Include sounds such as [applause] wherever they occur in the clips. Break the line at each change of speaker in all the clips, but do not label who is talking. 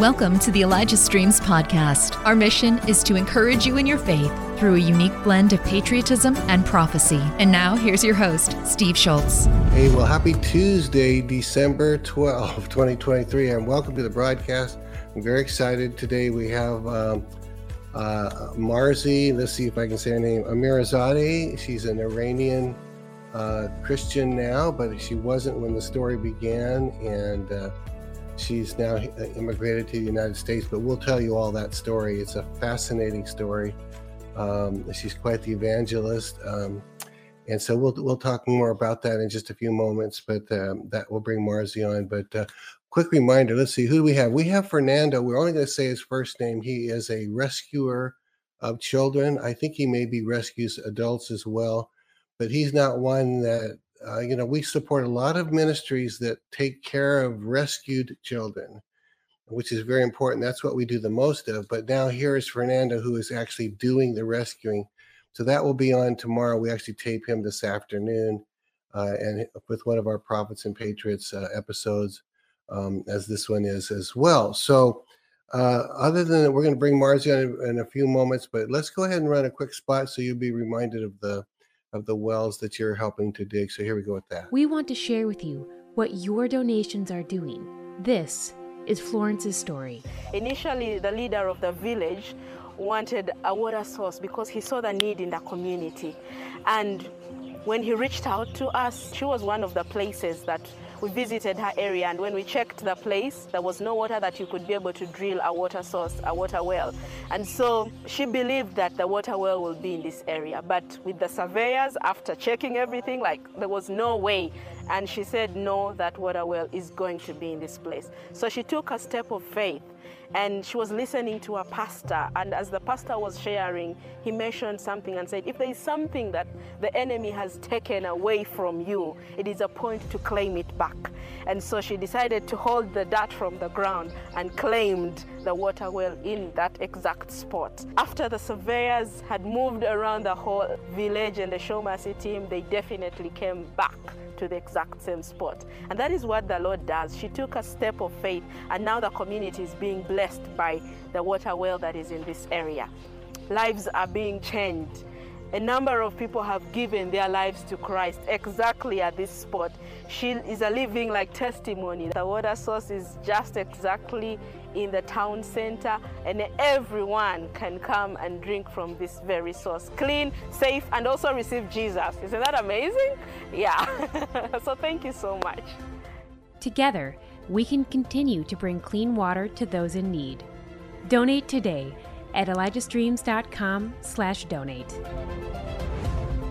Welcome to the Elijah Streams podcast. Our mission is to encourage you in your faith through a unique blend of patriotism and prophecy. And now, here's your host, Steve Shultz.
Hey, well, happy Tuesday, December 12, [laughs] 2023, and welcome to the broadcast. I'm very excited. Today we have um, uh, Marzi, let's see if I can say her name, Amirizadeh. She's an Iranian uh, Christian now, but she wasn't when the story began. And uh, She's now uh, immigrated to the United States, but we'll tell you all that story. It's a fascinating story. Um, she's quite the evangelist. Um, and so we'll we'll talk more about that in just a few moments, but um, that will bring Marzi on. But uh, quick reminder: let's see who do we have. We have Fernando. We're only going to say his first name. He is a rescuer of children. I think he maybe rescues adults as well, but he's not one that uh, you know, we support a lot of ministries that take care of rescued children, which is very important. That's what we do the most of. But now here is Fernando, who is actually doing the rescuing. So that will be on tomorrow. We actually tape him this afternoon, uh, and with one of our Prophets and Patriots uh, episodes, um, as this one is as well. So. Uh, other than that, we're going to bring Marzi on in, in a few moments, but let's go ahead and run a quick spot so you'll be reminded of the of the wells that you're helping to dig. So here we go with that.
We want to share with you what your donations are doing. This is Florence's story.
Initially, the leader of the village wanted a water source because he saw the need in the community. And when he reached out to us, she was one of the places that we visited her area and when we checked the place, there was no water that you could be able to drill a water source, a water well. And so she believed that the water well will be in this area. But with the surveyors, after checking everything, like there was no way. And she said, no, that water well is going to be in this place. So she took a step of faith and she was listening to a pastor. And as the pastor was sharing he mentioned something and said if there is something that the enemy has taken away from you it is a point to claim it back. And so she decided to hold the dirt from the ground and claimed the water well in that exact spot. After the surveyors had moved around the whole village and the mercy team they definitely came back to the exact same spot. And that is what the Lord does. She took a step of faith, and now the community is being blessed by the water well that is in this area. Lives are being changed. A number of people have given their lives to Christ exactly at this spot. She is a living like testimony. The water source is just exactly in the town center and everyone can come and drink from this very source. Clean, safe, and also receive Jesus. Isn't that amazing? Yeah. [laughs] so thank you so much.
Together, we can continue to bring clean water to those in need. Donate today at elijahstreams.com slash donate.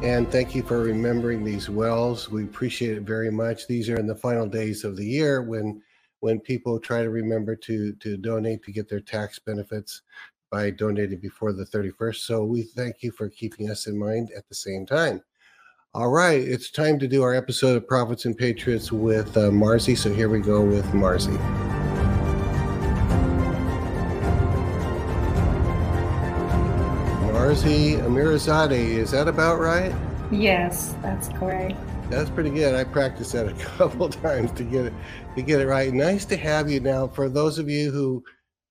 And thank you for remembering these wells. We appreciate it very much. These are in the final days of the year when when people try to remember to to donate to get their tax benefits by donating before the 31st. So we thank you for keeping us in mind at the same time. All right, it's time to do our episode of Prophets and Patriots with uh, Marzi. So here we go with Marzi. Marzi Amirizadeh, is that about right?
Yes, that's correct.
That's pretty good. I practiced that a [laughs] couple times to get it to get it right. Nice to have you now. For those of you who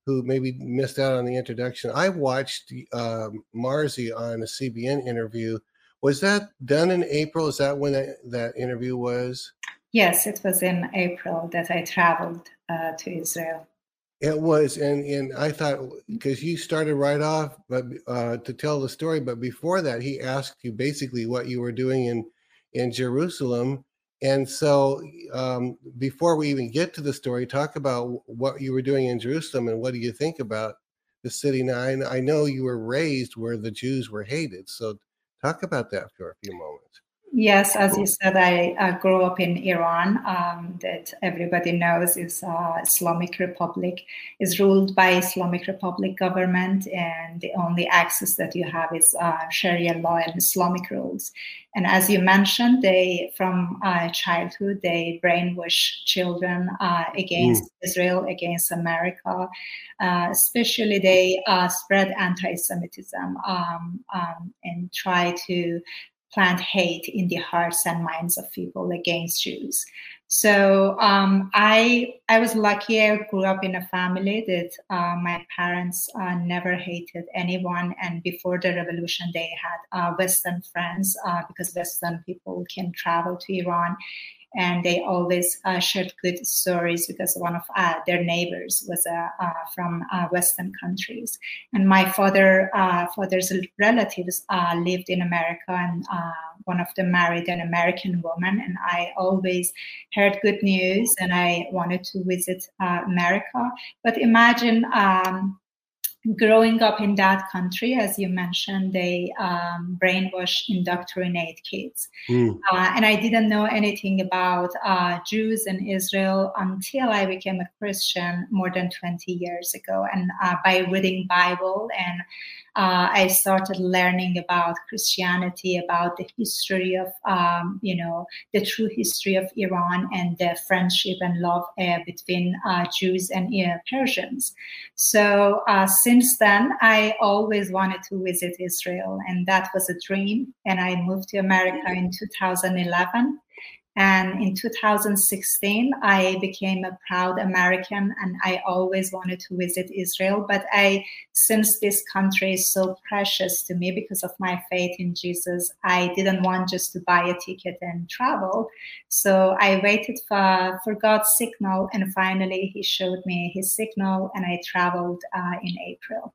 who maybe missed out on the introduction, I watched uh, Marzi on a CBN interview. Was that done in April? Is that when that, that interview was?
Yes, it was in April that I traveled uh, to Israel.
It was, and and I thought because you started right off, but uh, to tell the story. But before that, he asked you basically what you were doing in in Jerusalem. And so, um, before we even get to the story, talk about what you were doing in Jerusalem and what do you think about the city? Now, I, I know you were raised where the Jews were hated. So, talk about that for a few moments.
Yes, as you said, I, I grew up in Iran. Um, that everybody knows is uh, Islamic Republic is ruled by Islamic Republic government, and the only access that you have is uh, Sharia law and Islamic rules. And as you mentioned, they from uh, childhood they brainwash children uh, against mm. Israel, against America. Uh, especially, they uh, spread anti-Semitism um, um, and try to plant hate in the hearts and minds of people against Jews. So um, I I was lucky. I grew up in a family that uh, my parents uh, never hated anyone, and before the revolution, they had uh, Western friends uh, because Western people can travel to Iran, and they always uh, shared good stories because one of uh, their neighbors was uh, from Western countries. And my father, father's relatives lived in America, and one of them married an American woman. And I always heard good news, and I wanted to visit America. But imagine. Um, growing up in that country, as you mentioned, they um, brainwash, indoctrinate kids. Mm. Uh, and I didn't know anything about uh, Jews and Israel until I became a Christian more than 20 years ago. And uh, by reading Bible and uh, I started learning about Christianity, about the history of, um, you know, the true history of Iran and the friendship and love uh, between uh, Jews and uh, Persians. So uh, since then, I always wanted to visit Israel, and that was a dream. And I moved to America in 2011. And in 2016, I became a proud American and I always wanted to visit Israel. But I, since this country is so precious to me because of my faith in Jesus, I didn't want just to buy a ticket and travel. So I waited for, for God's signal. And finally, He showed me His signal and I traveled uh, in April.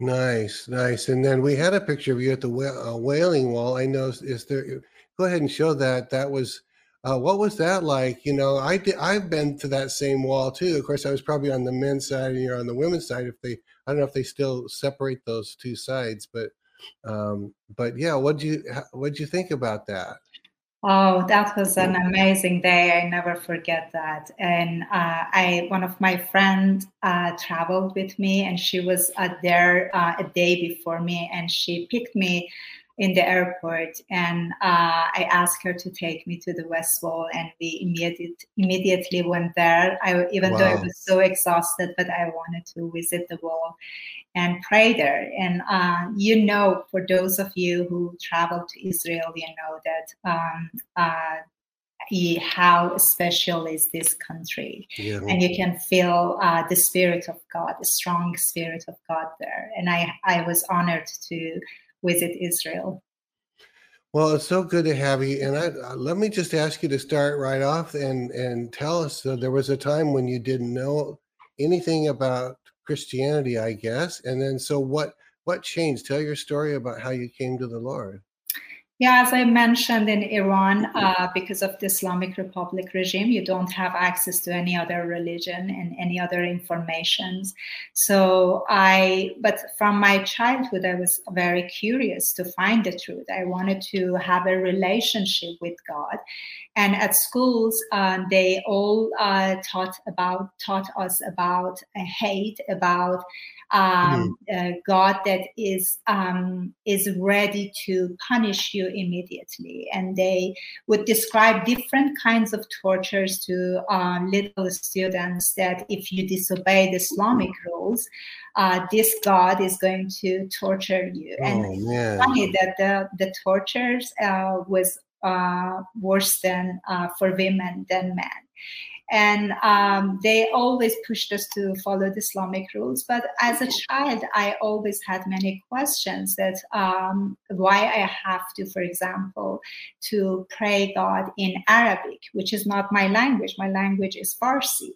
Nice, nice. And then we had a picture of you at the uh, Wailing Wall. I know, is there, go ahead and show that. That was uh, what was that like? You know, I did, I've been to that same wall too. Of course, I was probably on the men's side and you're on the women's side. If they, I don't know if they still separate those two sides, but, um, but yeah, what do you, what do you think about that?
Oh, that was an amazing day. I never forget that. And uh, I, one of my friends uh, traveled with me, and she was uh, there uh, a day before me, and she picked me in the airport and uh, I asked her to take me to the West Wall and we immediate, immediately went there. I, even wow. though I was so exhausted, but I wanted to visit the wall and pray there. And uh, you know, for those of you who travel to Israel, you know that um, uh, how special is this country yeah. and you can feel uh, the spirit of god the strong spirit of god there and i i was honored to visit Israel.
Well, it's so good to have you. And I, uh, let me just ask you to start right off and and tell us. So there was a time when you didn't know anything about Christianity, I guess. And then, so what what changed? Tell your story about how you came to the Lord.
Yeah, as I mentioned in Iran, uh, because of the Islamic Republic regime, you don't have access to any other religion and any other informations. So I, but from my childhood, I was very curious to find the truth. I wanted to have a relationship with God, and at schools, uh, they all uh, taught about taught us about hate, about um, mm-hmm. uh, God that is um, is ready to punish you immediately, and they would describe different kinds of tortures to uh, little students. That if you disobey the Islamic rules, uh, this God is going to torture you. Oh, and it's funny that the the tortures uh, was uh, worse than uh, for women than men and um, they always pushed us to follow the Islamic rules. But as a child, I always had many questions that um, why I have to, for example, to pray God in Arabic, which is not my language. My language is Farsi.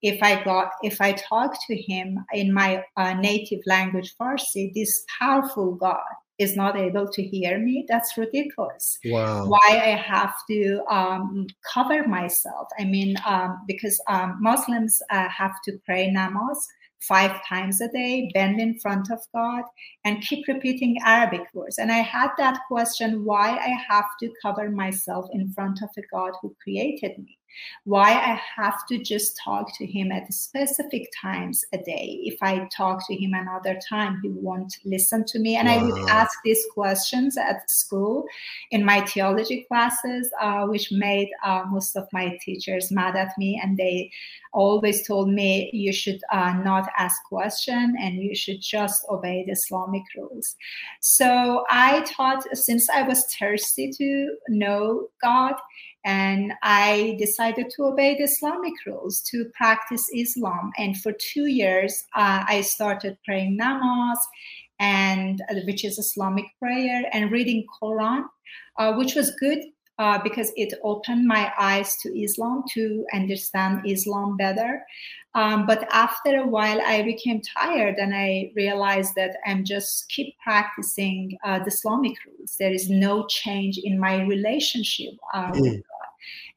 If I got, if I talk to Him in my uh, native language Farsi, this powerful God is not able to hear me that's ridiculous. Wow. Why i have to um, cover myself? I mean um, because um, muslims uh, have to pray namaz five times a day bend in front of god and keep repeating arabic words. And i had that question why i have to cover myself in front of a god who created me why I have to just talk to him at specific times a day. If I talk to him another time, he won't listen to me. And wow. I would ask these questions at school in my theology classes, uh, which made uh, most of my teachers mad at me. And they always told me you should uh, not ask question and you should just obey the Islamic rules. So I thought since I was thirsty to know God, and I decided to obey the Islamic rules to practice Islam. And for two years, uh, I started praying namaz, and uh, which is Islamic prayer, and reading Quran, uh, which was good uh, because it opened my eyes to Islam to understand Islam better. Um, but after a while, I became tired and I realized that I'm just keep practicing uh, the Islamic rules. There is no change in my relationship uh, mm. with.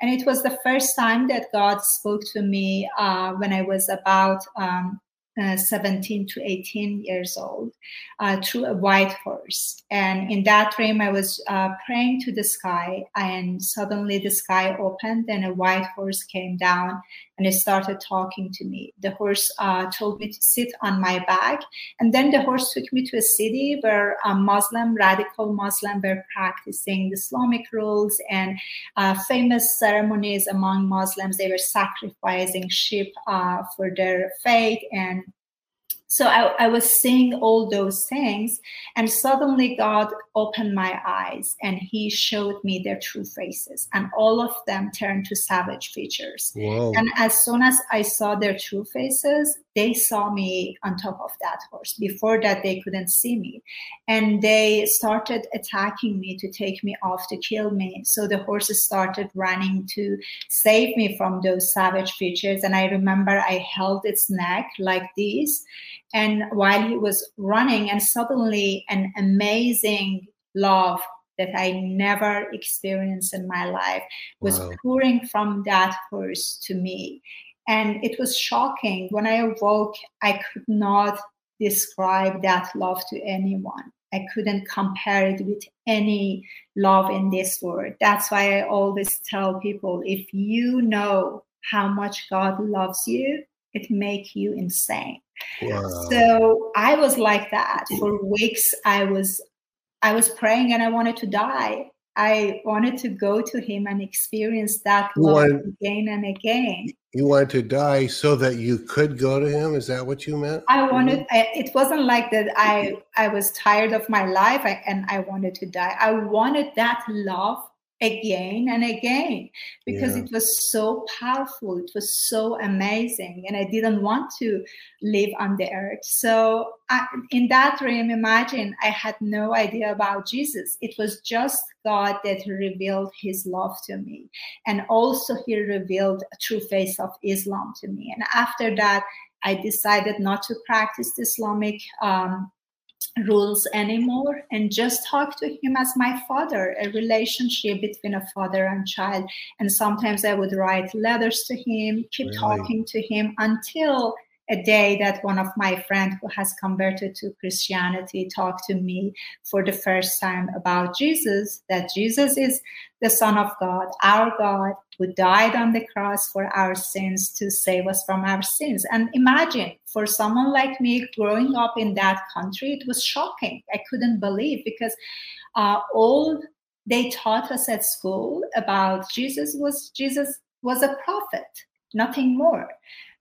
And it was the first time that God spoke to me uh, when I was about um, uh, 17 to 18 years old uh, through a white horse. And in that dream, I was uh, praying to the sky, and suddenly the sky opened, and a white horse came down and it started talking to me. The horse uh, told me to sit on my back, and then the horse took me to a city where a Muslim, radical Muslim, were practicing Islamic rules and uh, famous ceremonies among Muslims. They were sacrificing sheep uh, for their faith and so I, I, was seeing all those things and suddenly god opened my eyes and he showed me their true faces and all of them turned to savage features Whoa. and as soon as i saw their true faces they saw me on top of that horse. Before that they couldn't see me. And they started attacking me to take me off to kill me. So the horses started running to save me from those savage features and i remember i held its neck like this. And while he was running, and suddenly an amazing love that I never experienced in my life was wow. pouring from that horse to me. And it was shocking. When I awoke, I could not describe that love to anyone. I couldn't compare it with any love in this world. That's why I always tell people if you know how much God loves you, it make you insane wow. so i was like that for weeks i was i was praying and i wanted to die i wanted to go to him and experience that love wanted, again and again
you wanted to die so that you could go to him? Is that what you meant?
I mm-hmm. wanted I, it wasn't like that i mm-hmm. i was tired of my life and i wanted to die. I wanted that love again and again because yeah. it was so powerful it was so amazing and i didn't want to live on the earth. So I, in that dream imagine i had no idea about jesus. It was just god that revealed his love to me and also he revealed a true face of islam to me. And after that i decided not to practice islamic um, rules anymore and just talk to him as my father a relationship between a father and child and sometimes i would write letters to him keep really? talking to him until a day that one of my friends who has converted to Christianity talked to me for the first time about Jesus, that Jesus is the Son of God, our God, who died on the cross for our sins to save us from our sins. And imagine for someone like me growing up in that country, it was shocking. I couldn't believe because uh, all they taught us at school about Jesus was Jesus was a prophet, nothing more.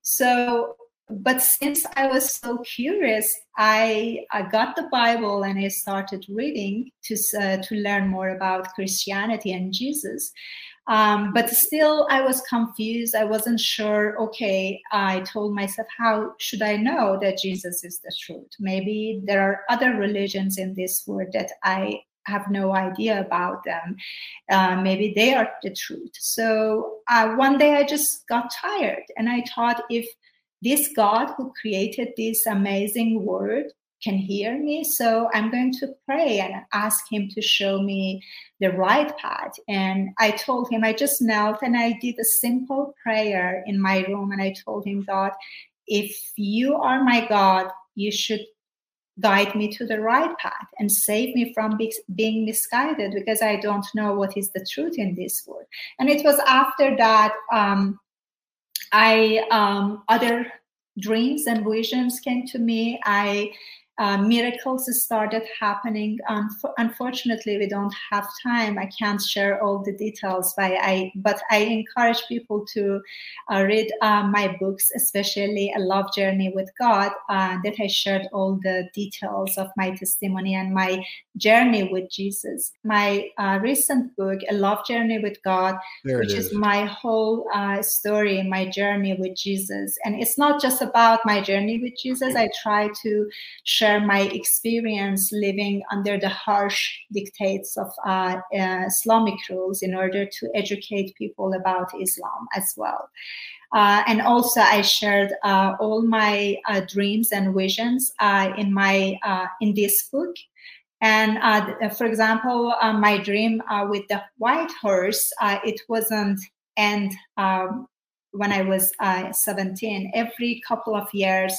So but since I was so curious, I, I got the Bible and I started reading to, uh, to learn more about Christianity and Jesus. Um, but still, I was confused. I wasn't sure. Okay, I told myself, how should I know that Jesus is the truth? Maybe there are other religions in this world that I have no idea about them. Uh, maybe they are the truth. So uh, one day I just got tired and I thought if this God who created this amazing world can hear me. So I'm going to pray and ask him to show me the right path. And I told him, I just knelt and I did a simple prayer in my room. And I told him, God, if you are my God, you should guide me to the right path and save me from be- being misguided because I don't know what is the truth in this world. And it was after that um, I um, other dreams and visions came to me. I uh, miracles started happening. Um, unfortunately, we don't have time. I can't share all the details, but I but I encourage people to uh, read uh, my books, especially A Love Journey with God, uh, that I shared all the details of my testimony and my journey with Jesus. My uh, recent book, A Love Journey with God, there which is. is. my whole uh, story, my journey with Jesus, and it's not just about my journey with Jesus. I try to share share my experience living under the harsh dictates of uh, uh, Islamic rules in order to educate people about Islam as well. Uh, and also, I shared uh, all my uh, dreams and visions uh, in my in this book. And for example, my dream with the white horse, it wasn't end um, when I was 17. Every couple of years,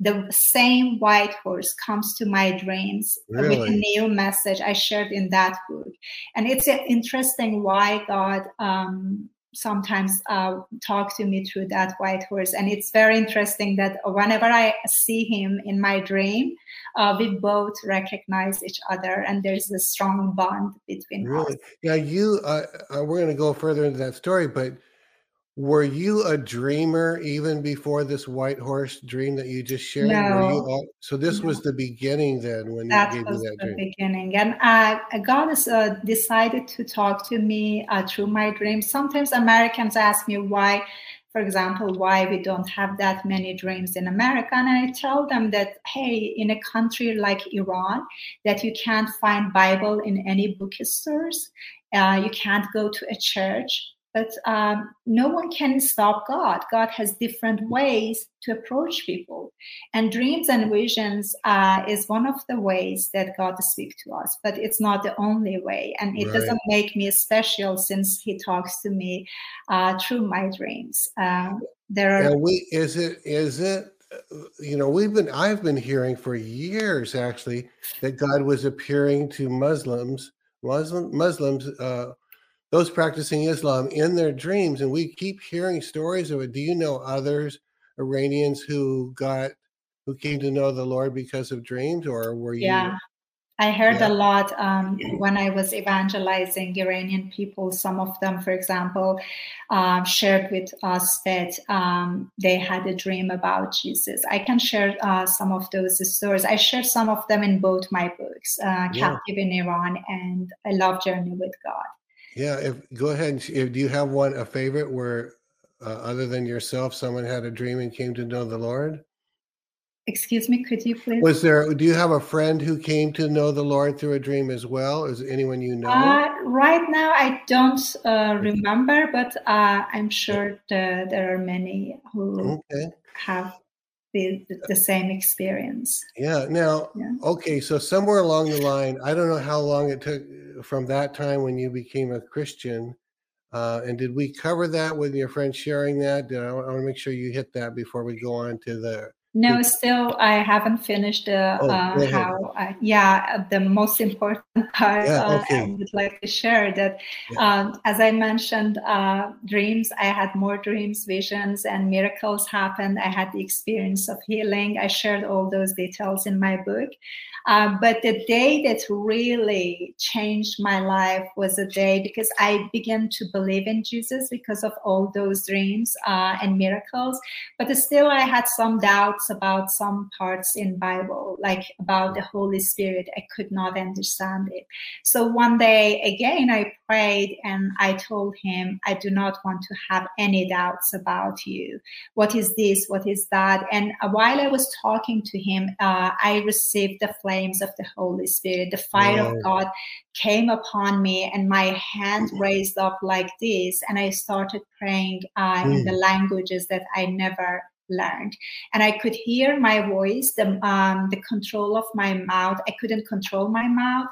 the same white horse comes to my dreams really? with a new message I shared in that book. And it's interesting why God um, sometimes uh, talk to me through that white horse. And it's very interesting that whenever I see him in my dream, uh, we both recognize each other, and there's a strong bond between really? us.
Yeah, you. Uh, uh we're going to go further into that story, but were you a dreamer even before this white horse dream that you just shared?
No.
All, so this no. was the beginning then when
that
you gave
was
you that
the
dream.
beginning, and uh, God has uh, decided to talk to me uh, through my dreams. Sometimes Americans ask me why, for example, why we don't have that many dreams in America, and I tell them that hey, in a country like Iran, that you can't find Bible in any bookstores, uh, you can't go to a church but um, no one can stop God. God has different ways to approach people, and dreams and visions uh, is one of the ways that God speaks to us. But it's not the only way, and it right. doesn't make me special since He talks to me uh, through my dreams. Uh, there are.
And we is it is it you know we've been i've been hearing for years actually that god was appearing to muslims muslim muslims uh those practicing Islam in their dreams. And we keep hearing stories of it. Do you know others, Iranians who got who came to know the Lord because of dreams, or were you?
Yeah. I heard yeah. a lot um, [clears throat] when I was evangelizing Iranian people. Some of them, for example, uh, shared with us that um, they had a dream about Jesus. I can share uh, some of those stories. I share some of them in both my books, uh, yeah. Captive in Iran and A Love Journey with God.
Yeah, if go ahead and if do you have one a favorite where uh, other than yourself someone had a dream and came to know the Lord?
Excuse me, could you please?
Was there do you have a friend who came to know the Lord through a dream as well? Is anyone you know?
Uh, right now I don't uh, remember, but uh, I'm sure the, there are many who okay. have the, the same experience.
Yeah. Now, yeah. okay. So somewhere along the line, I don't know how long it took from that time when you became a Christian. Uh, and did we cover that with your friend sharing that? I, I want to make sure you hit that before we go on to the
no, still I haven't finished uh, oh, uh, how. I, yeah, the most important [laughs] part yeah, uh. I would like to share that, yeah. um, as I mentioned, uh, dreams. I had more dreams, visions, and miracles happened. I had the experience of healing. I shared all those details in my book. Uh, but the day that really changed my life was a day because I began to believe in Jesus because of all those dreams uh, and miracles. But still, I had some doubts about some parts in Bible, like about the Holy Spirit. I could not understand it. So one day again, I prayed and I told him, I do not want to have any doubts about you. What is this? What is that? And while I was talking to him, uh, I received the flames of the Holy Spirit. The fire of God came upon me, and my hand raised up like this. And I started praying uh, mm. in the hmm. languages that I never learned and i could hear my voice the um, the control of my mouth i couldn't control my mouth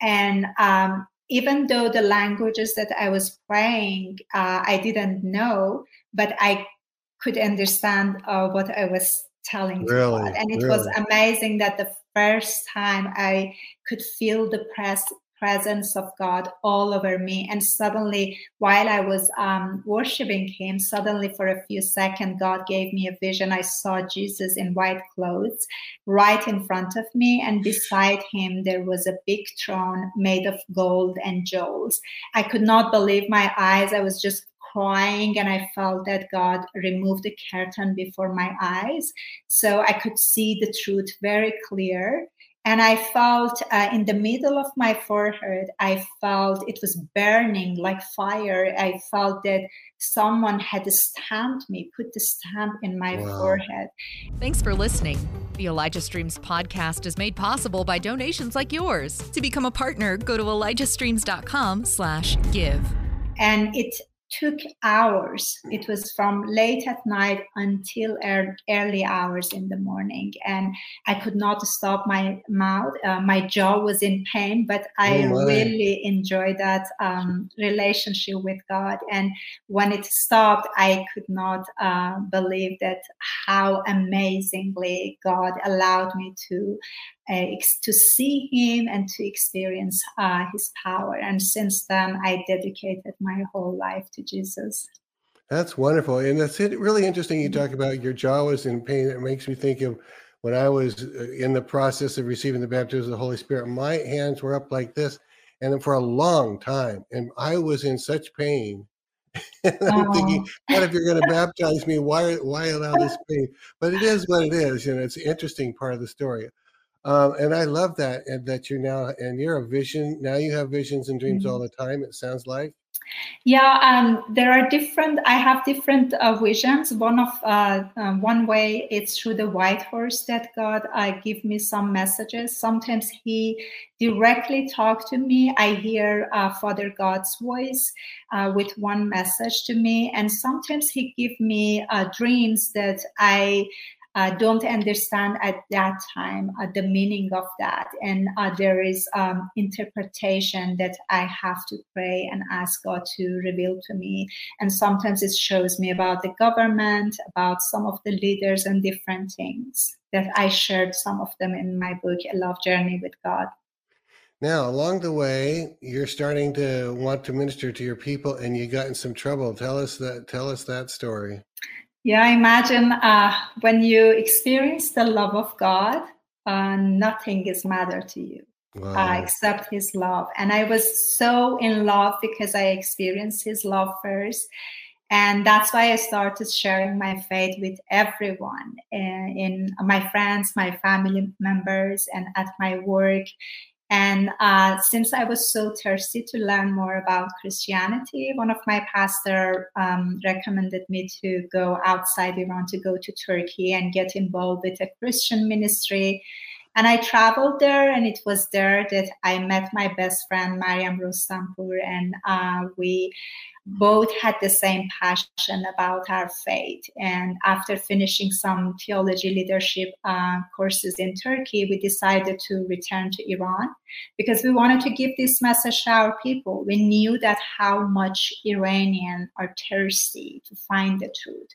and um, even though the languages that I was praying, uh, I didn't know, but I could understand uh, what I was telling really? God. And it really? was amazing that the first time I could feel the press presence of God all over me. And suddenly, while I was um, worshiping Him, suddenly for a few seconds, God gave me a vision. I saw Jesus in white clothes right in front of me, and beside Him, there was a big throne made of gold and jewels. I could not believe my eyes. I was just crying and I felt that God removed the curtain before my eyes. So I could see the truth very clear. And I felt uh, in the middle of my forehead, I felt it was burning like fire. I felt that someone had stamped me, put the stamp in my wow. forehead.
Thanks for listening. The Elijah Streams podcast is made possible by donations like yours. To become a partner, go to elijahstreams.com slash give.
And it took hours. It was from late at night until early hours in the morning, and I could not stop my mouth. Uh, my jaw was in pain, but I oh really enjoyed that um, relationship with God. And when it stopped, I could not uh, believe that how amazingly God allowed me to uh, to see him and to experience uh, his power. And since then, I dedicated my whole life to Jesus.
That's wonderful. And that's really interesting. You talk about your jaw was in pain. It makes me think of when I was uh, in the process of receiving the baptism of the Holy Spirit, my hands were up like this. And for a long time, and I was in such pain. [laughs] and I'm thinking, God, if you're going [laughs] to baptize me, why why allow this pain? But it is what it is, and it's an interesting part of the story. Um, and I love that, and that you're now, and you're a vision. Now you have visions and dreams mm-hmm. all the time. It sounds like.
Yeah, um, there are different. I have different uh, visions. One of uh, uh, one way it's through the white horse that God uh, give me some messages. Sometimes He directly talk to me. I hear uh, Father God's voice uh, with one message to me, and sometimes He give me uh, dreams that I uh, don't understand at that time uh, the meaning of that. And uh, there is um, interpretation that I have to pray and ask God to reveal to me. And sometimes it shows me about the government, about some of the leaders, and different things that I shared some of them in my book, A Love Journey with God.
Now, along the way, you're starting to want to minister to your people, and you got in some trouble. Tell us that. Tell us that story.
Yeah, imagine uh, when you experience the love of God, uh, nothing is matter to you uh, wow. uh, except His love. And I was so in love because I experienced His love first. And that's why I started sharing my faith with everyone uh, in my friends, my family members, and at my work and uh, since I was so thirsty to learn more about Christianity, one of my pastor um, recommended me to go outside Iran, to go to Turkey and get involved with a Christian ministry. And I traveled there, and it was there that I met my best friend, Maryam Rostampour, and uh, we both had the same passion about our faith. And after finishing some theology leadership uh, courses in Turkey, we decided to return to Iran because we wanted to give this message to our people. We knew that how much Iranians are thirsty to find the truth.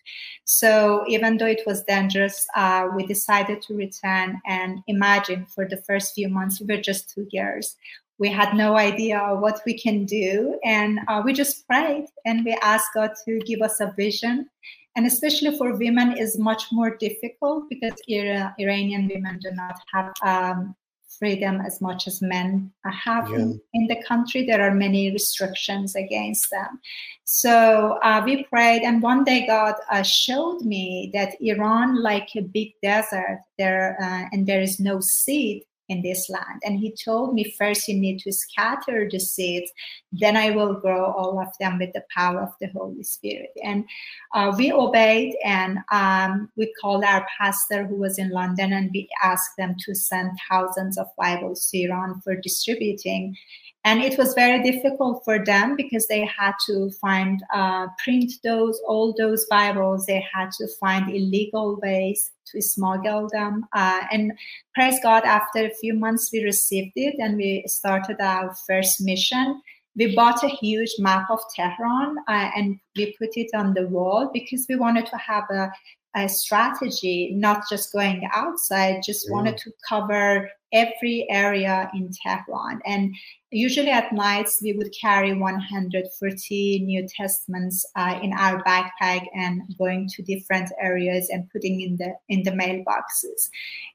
So even though it was dangerous, uh, we decided to return and imagine for the first few months, we were just two years we had no idea what we can do. And uh, we just prayed and we asked god to give us a vision. And especially for women is much more difficult because Ira- iranian women do not have um, freedom as much as men have. Yeah. in, in, the country there are many restrictions against them. So uh, we prayed and one day god uh, showed me that iran like a big desert there uh, and there is no seed in this land. And he told me, first you need to scatter the seeds, then I will grow all of them with the power of the Holy Spirit. And uh, we obeyed and um, we called our pastor who was in London and we asked them to send thousands of Bibles to Iran for distributing and it was very difficult for them because they had to find uh, print those all those bibles they had to find illegal ways to smuggle them uh, and praise god after a few months we received it and we started our first mission. We bought a huge map of tehran uh, and we put it on the wall because we wanted to have a, a strategy not just going outside just wanted to cover every area in tehran. And usually at nights we would carry 140 new testaments uh, in our backpack and going to different areas and putting in the in the mailboxes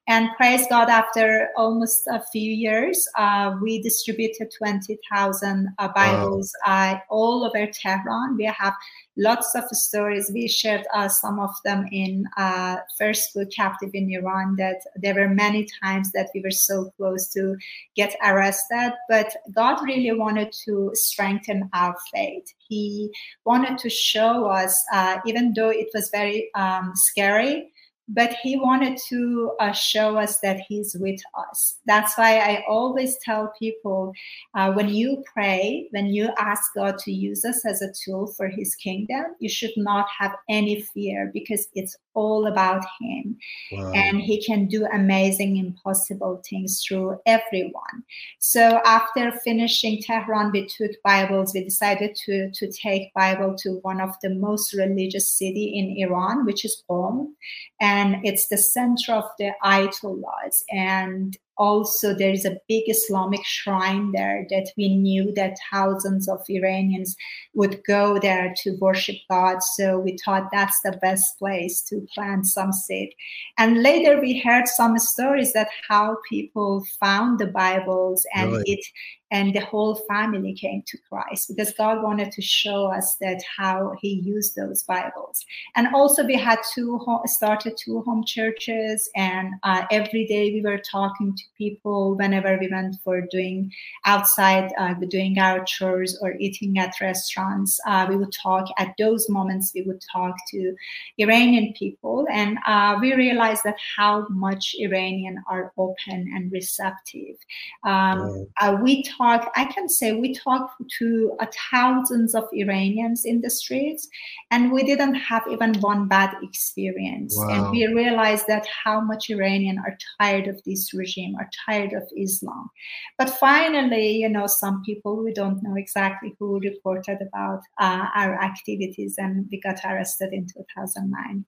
and praise god after almost a few years uh, we distributed 20000 uh, bibles wow. Uh, all over tehran we have lots of stories. We shared uh, some of them in uh, first book, Captive in Iran, that there were many times that we were so close to get arrested. But God really wanted to strengthen our faith. He wanted to show us, uh, even though it was very um, scary, but he wanted to uh, show us that he's with us. That's why i always tell people uh, when you pray when you ask god to use us as a tool for his kingdom you should not have any fear because it's all about him. Wow. and he can do amazing impossible things through everyone. So after finishing tehran we took bibles. We decided to to take bible to one of the most religious city in iran which is qom. and it's the center of the ayatollahs and also there is a big islamic shrine there that we knew that thousands of iranians would go there to worship god. So we thought that's the best place to plant some seed. And later we heard some stories that how people found the bibles and really? it and the whole family came to Christ because God wanted to show us that how He used those Bibles. And also, we had two started two home churches, and uh, every day we were talking to people whenever we went for doing outside, uh, doing our chores or eating at restaurants. Uh, we would talk at those moments. We would talk to Iranian people, and uh, we realized that how much Iranian are open and receptive. Um, uh, we talk talk, I can say we talked to uh, thousands of Iranians in the streets, and we didn't have even one bad experience. Wow. And we realized that how much Iranian are tired of this regime, are tired of Islam. But finally, you know, some people we don't know exactly who reported about uh, our activities, and we got arrested in 2009.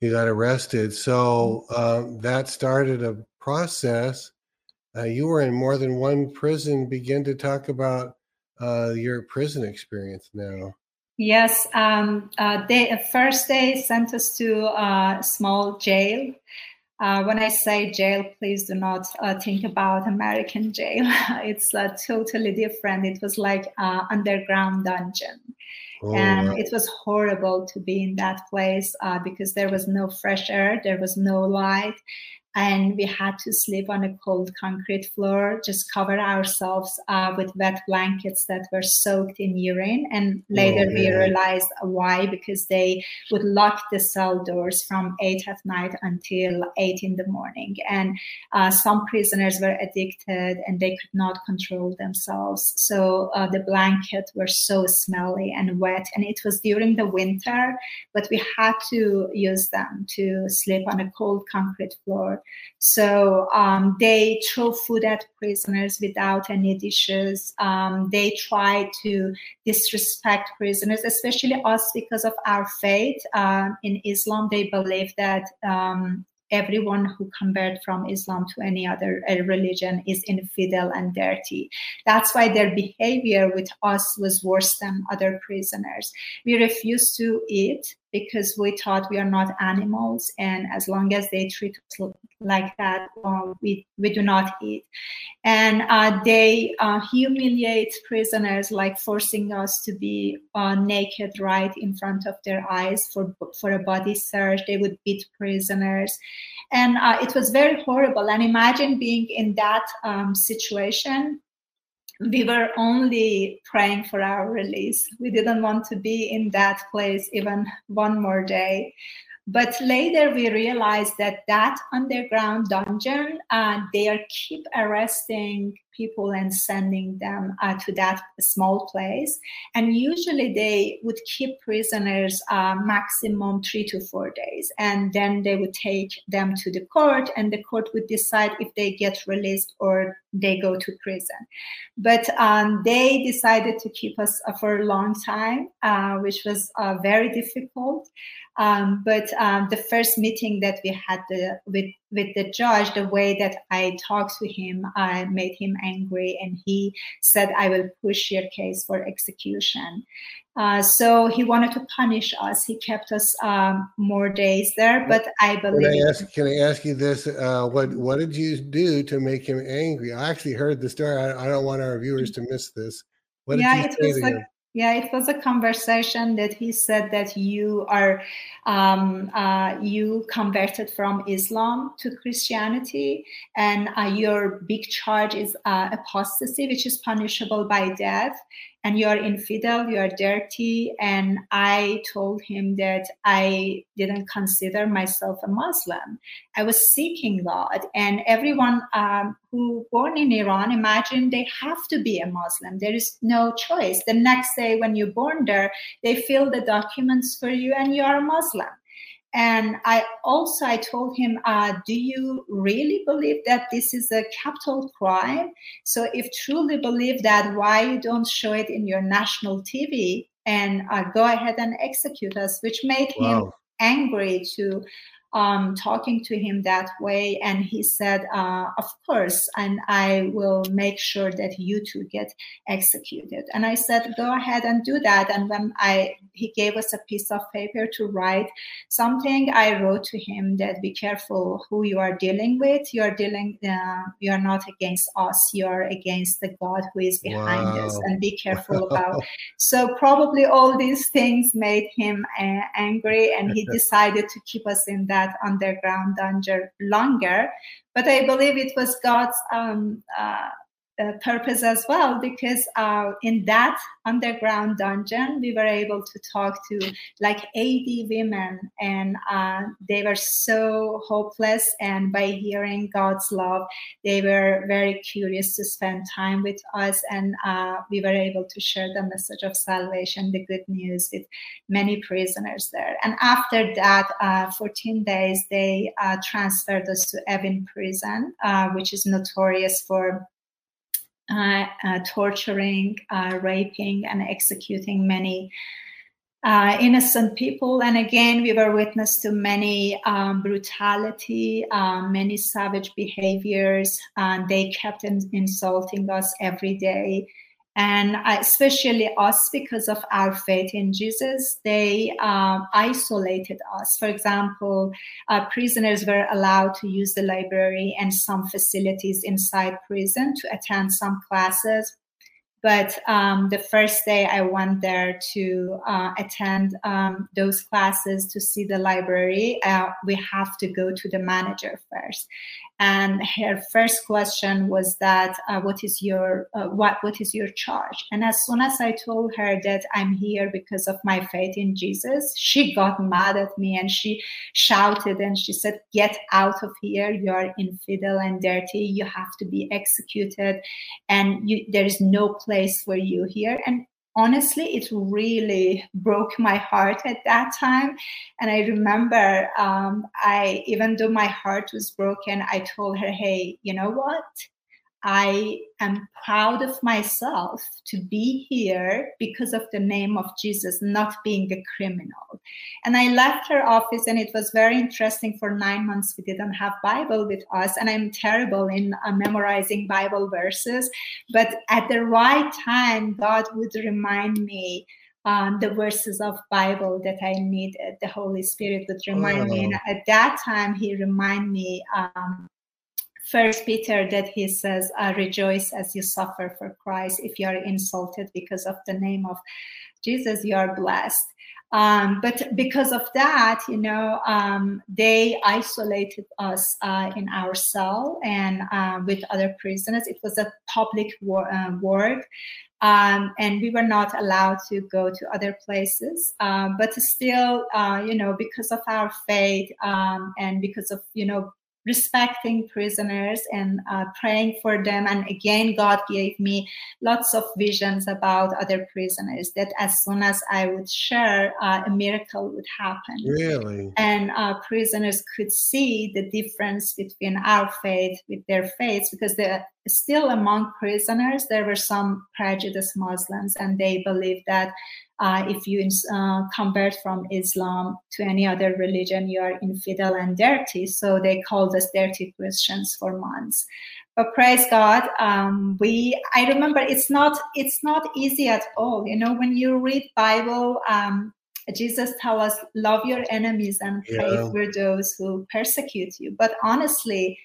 You got arrested. So uh, that started a process uh, you were in more than one prison. Begin to talk about uh, your prison experience now.
Yes, um, uh, they first they sent us to a small jail. Uh, when I say jail, please do not uh, think about American jail. [laughs] it's uh, totally different. It was like uh, underground dungeon. Oh, and wow. it was horrible to be in that place uh, because there was no fresh air, there was no light, and we had to sleep on a cold concrete floor, just cover ourselves uh, with wet blankets that were soaked in urine. And later oh, we realized why, because they would lock the cell doors from eight at night until eight in the morning. And uh, some prisoners were addicted and they could not control themselves. So uh, the blankets were so smelly and wet. And it was during the winter, but we had to use them to sleep on a cold concrete floor. So um, they throw food at prisoners without any dishes. Um, they try to disrespect prisoners, especially us because of our faith. Uh, in Islam, they believe that um, everyone who convert from Islam to any other uh, religion is infidel and dirty. That's why their behavior with us was worse than other prisoners. We refused to eat because we thought we are not animals and as long as they treat us like that uh, we, we do not eat. And uh, they uh, humiliate prisoners like forcing us to be uh, naked right in front of their eyes for, for a body search. They would beat prisoners. And uh, it was very horrible. And imagine being in that um, situation we were only praying for our release. We didn't want to be in that place even one more day. But later we realized that that underground dungeon, uh, they are keep arresting people and sending them uh, to that small place. And usually they would keep prisoners uh, maximum three to four days. And then they would take them to the court, and the court would decide if they get released or they go to prison. But um, they decided to keep us uh, for a long time, uh, which was uh, very difficult. Um, but um, the first meeting that we had the, with with the judge, the way that I talked to him, I made him angry, and he said, "I will push your case for execution." Uh, so he wanted to punish us. He kept us um, more days there, but I believe.
Can I ask, can I ask you this? Uh, what what did you do to make him angry? I actually heard the story. I, I don't want our viewers to miss this. What
yeah, it was like, him? Yeah, it was a conversation that he said that you are um, uh, you converted from Islam to Christianity, and uh, your big charge is uh, apostasy, which is punishable by death and you are infidel, you are dirty. And I told him that I didn't consider myself a Muslim. I was seeking God. And everyone um, who born in Iran, imagine they have to be a Muslim. There is no choice. The next day when you're born there, they fill the documents for you and you are a Muslim and i also i told him uh, do you really believe that this is a capital crime so if truly believe that why you don't show it in your national tv and uh, go ahead and execute us which made wow. him angry to um, talking to him that way. And he said, uh, Of course, and I will make sure that you two get executed. And I said, Go ahead and do that. And when I he gave us a piece of paper to write something, I wrote to him that be careful who you are dealing with. You are dealing, uh, you are not against us, you are against the God who is behind wow. us, and be careful [laughs] about. So, probably all these things made him uh, angry, and he [laughs] decided to keep us in that that underground dungeon longer. But I believe it was God's um, uh, uh, purpose as well because uh, in that underground dungeon we were able to talk to like 80 women and uh, they were so hopeless and by hearing god's love they were very curious to spend time with us and uh, we were able to share the message of salvation the good news with many prisoners there. And after that uh, 14 days they transferred us to evin prison which is notorious for uh, uh, torturing, uh, raping, and executing many uh, innocent people. And again, we were witness to many um, brutality, um, many savage behaviors. And they kept in- insulting us every day and especially us because of our faith in jesus they um, isolated us. For example uh, prisoners were allowed to use the library and some facilities inside prison to attend some classes. But um, the first day I went there to uh, attend um, those classes to see the library, uh, we have to go to the manager first and her first question was that uh, what is your uh, what what is your charge? And as soon as i told her that i'm here because of my faith in jesus she got mad at me and she shouted and she said get out of here. You are infidel and dirty. You have to be executed. And you, there is no place for you here. And honestly, it really broke my heart at that time. And I remember, um, I even though my heart was broken, I told her, "Hey, you know what? I am proud of myself to be here because of the name of Jesus, not being a criminal. And I left her office, and it was very interesting. For nine months, we didn't have Bible with us, and I'm terrible in uh, memorizing Bible verses. But at the right time, God would remind me um, the verses of Bible that I needed. The Holy Spirit would remind oh. me. And at that time, He reminded me um, First Peter that he says, I "Rejoice as you suffer for Christ. If you are insulted because of the name of Jesus, you are blessed." Um, but because of that, you know, um, they isolated us uh, in our cell and uh, with other prisoners. It was a public war- uh, ward. Um, and we were not allowed to go to other places. Um, but still, uh, you know, because of our faith um, and because of you know respecting prisoners and uh, praying for them. And again, God gave me lots of visions about other prisoners that as soon as I would share, uh, a miracle would happen.
Really?
And uh, prisoners could see the difference between our faith with their faith because the still among prisoners, there were some prejudiced Muslims, and they believed that uh, if you uh, convert from Islam to any other religion, you are infidel and dirty. So they called us dirty Christians for months. But praise God, um, we I remember it's not it's not easy at all. You know, when you read Bible, um, Jesus tell us love your enemies and pray yeah. for those who persecute you. But honestly,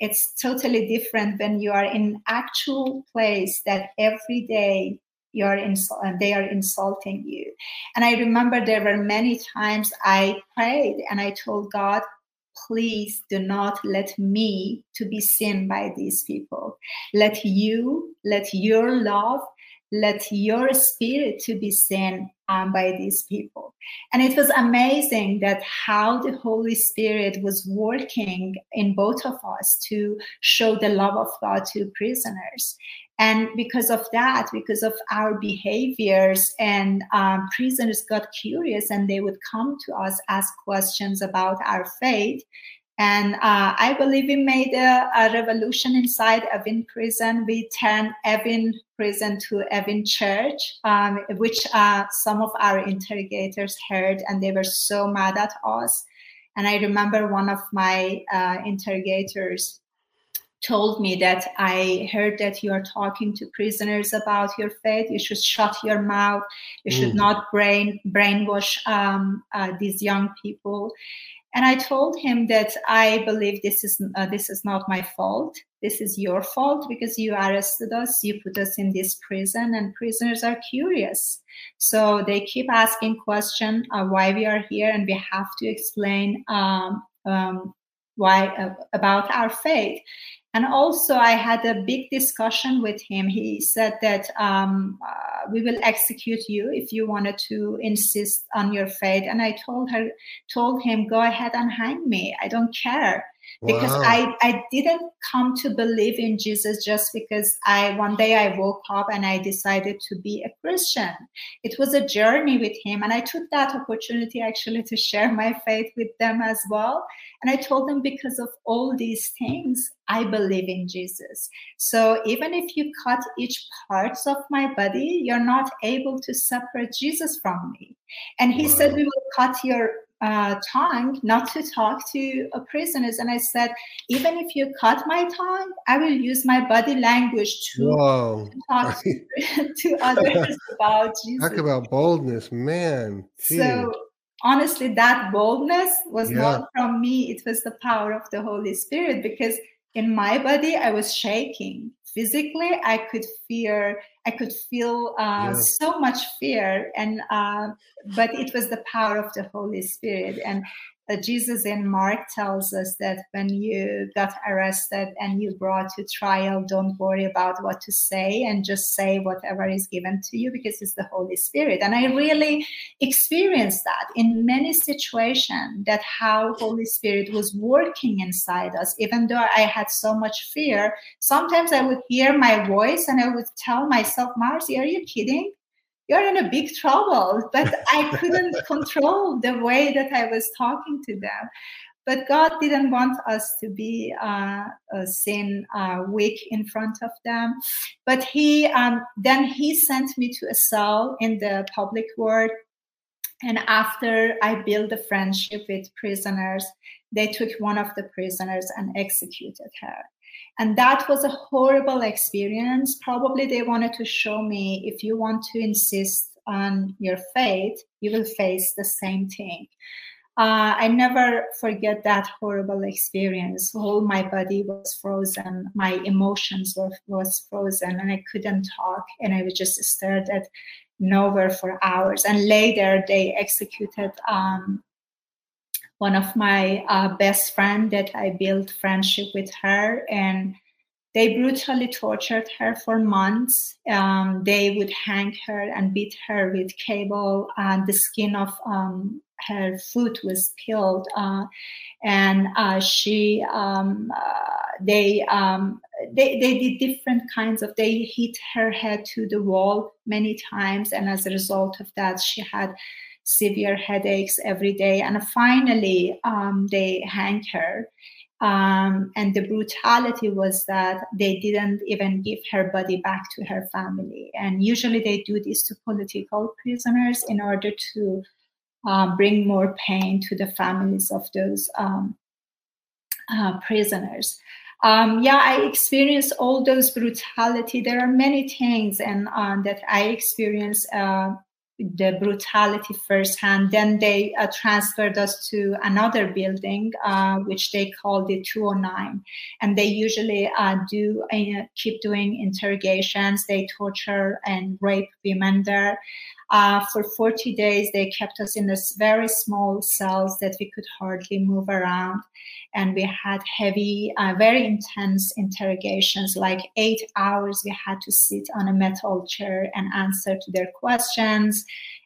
it's totally different when you are in actual place that every day you are insult they are insulting you. And I remember there were many times I prayed and I told God, please do not let me to be seen by these people. Let you, let your love let your spirit to be seen um, by these people and it was amazing that how the holy spirit was working in both of us to show the love of god to prisoners and because of that because of our behaviors and um, prisoners got curious and they would come to us ask questions about our faith and uh, I believe we made a, a, revolution inside Evin prison. We turned Evin prison to Evin church, um, which uh, some of our interrogators heard, and they were so mad at us. And I remember one of my uh, interrogators told me that I heard that you are talking to prisoners about your faith. You should shut your mouth. You should mm. not brain brainwash um, uh, these young people and i told him that i believe this is uh, this is not my fault this is your fault because you arrested us you put us in this prison and prisoners are curious so they keep asking question uh, why we are here and we have to explain um, um, why uh, about our faith and also, I had a big discussion with him. He said that um, uh, we will execute you if you wanted to insist on your faith. And I told her, told him, go ahead and hang me. I don't care because wow. I, I didn't come to believe in Jesus just because I one day I woke up and I decided to be a Christian. It was a journey with him, and I took that opportunity actually to share my faith with them as well. And I told them because of all these things, I believe in Jesus. So even if you cut each parts of my body, you're not able to separate Jesus from me. And he wow. said, We will cut your uh, tongue not to talk to uh, prisoners. And I said, even if you cut my tongue, I will use my body language to, to talk to, [laughs] [laughs] to, others about [laughs] Jesus.
Talk about boldness, man.
So honestly, that boldness was yeah. not from me. It was the power of the Holy Spirit because in my body, I was shaking physically i could fear i could feel uh, yeah. so much fear and uh, but it was the power of the holy spirit and uh, Jesus in Mark tells us that when you got arrested and you brought to trial, don't worry about what to say and just say whatever is given to you because it's the Holy Spirit. And I really experienced that in many situations that how Holy Spirit was working inside us, even though I had so much fear. Sometimes I would hear my voice and I would tell myself, Marzi, are you kidding? You're in a big trouble. But I couldn't [laughs] control the way that I was talking to them. But God didn't want us to be uh, seen uh, weak in front of them. But He um, then He sent me to a cell in the public ward. And after I built a friendship with prisoners, they took one of the prisoners and executed her. And that was a horrible experience. Probably they wanted to show me if you want to insist on your faith, you will face the same thing. Uh, I never forget that horrible experience. All my body was frozen, my emotions were was frozen, and I couldn't talk, and I was just stared at nowhere for hours. And later, they executed um, one of my uh, best friend that I built friendship with her and they brutally tortured her for months. Um, they would hang her and beat her with cable, and the skin of um, her foot was peeled, uh, and uh, she, um, uh, they, um, they, they did different kinds of. They hit her head to the wall many times, and as a result of that, she had severe headaches every day. And finally, um, they hanged her. Um, and the brutality was that they didn't even give her body back to her family. And usually they do this to political prisoners in order to uh, bring more pain to the families of those um, uh, prisoners. Um, yeah, I experienced all those brutality. There are many things and uh, that I experienced uh, the brutality firsthand. Then they uh, transferred us to another building, uh, which they called the 209. And they usually uh, do uh, keep doing interrogations. They torture and rape women there. Uh, for 40 days, they kept us in this very small cells that we could hardly move around. And we had heavy, uh, very intense interrogations, like eight hours. We had to sit on a metal chair and answer to their questions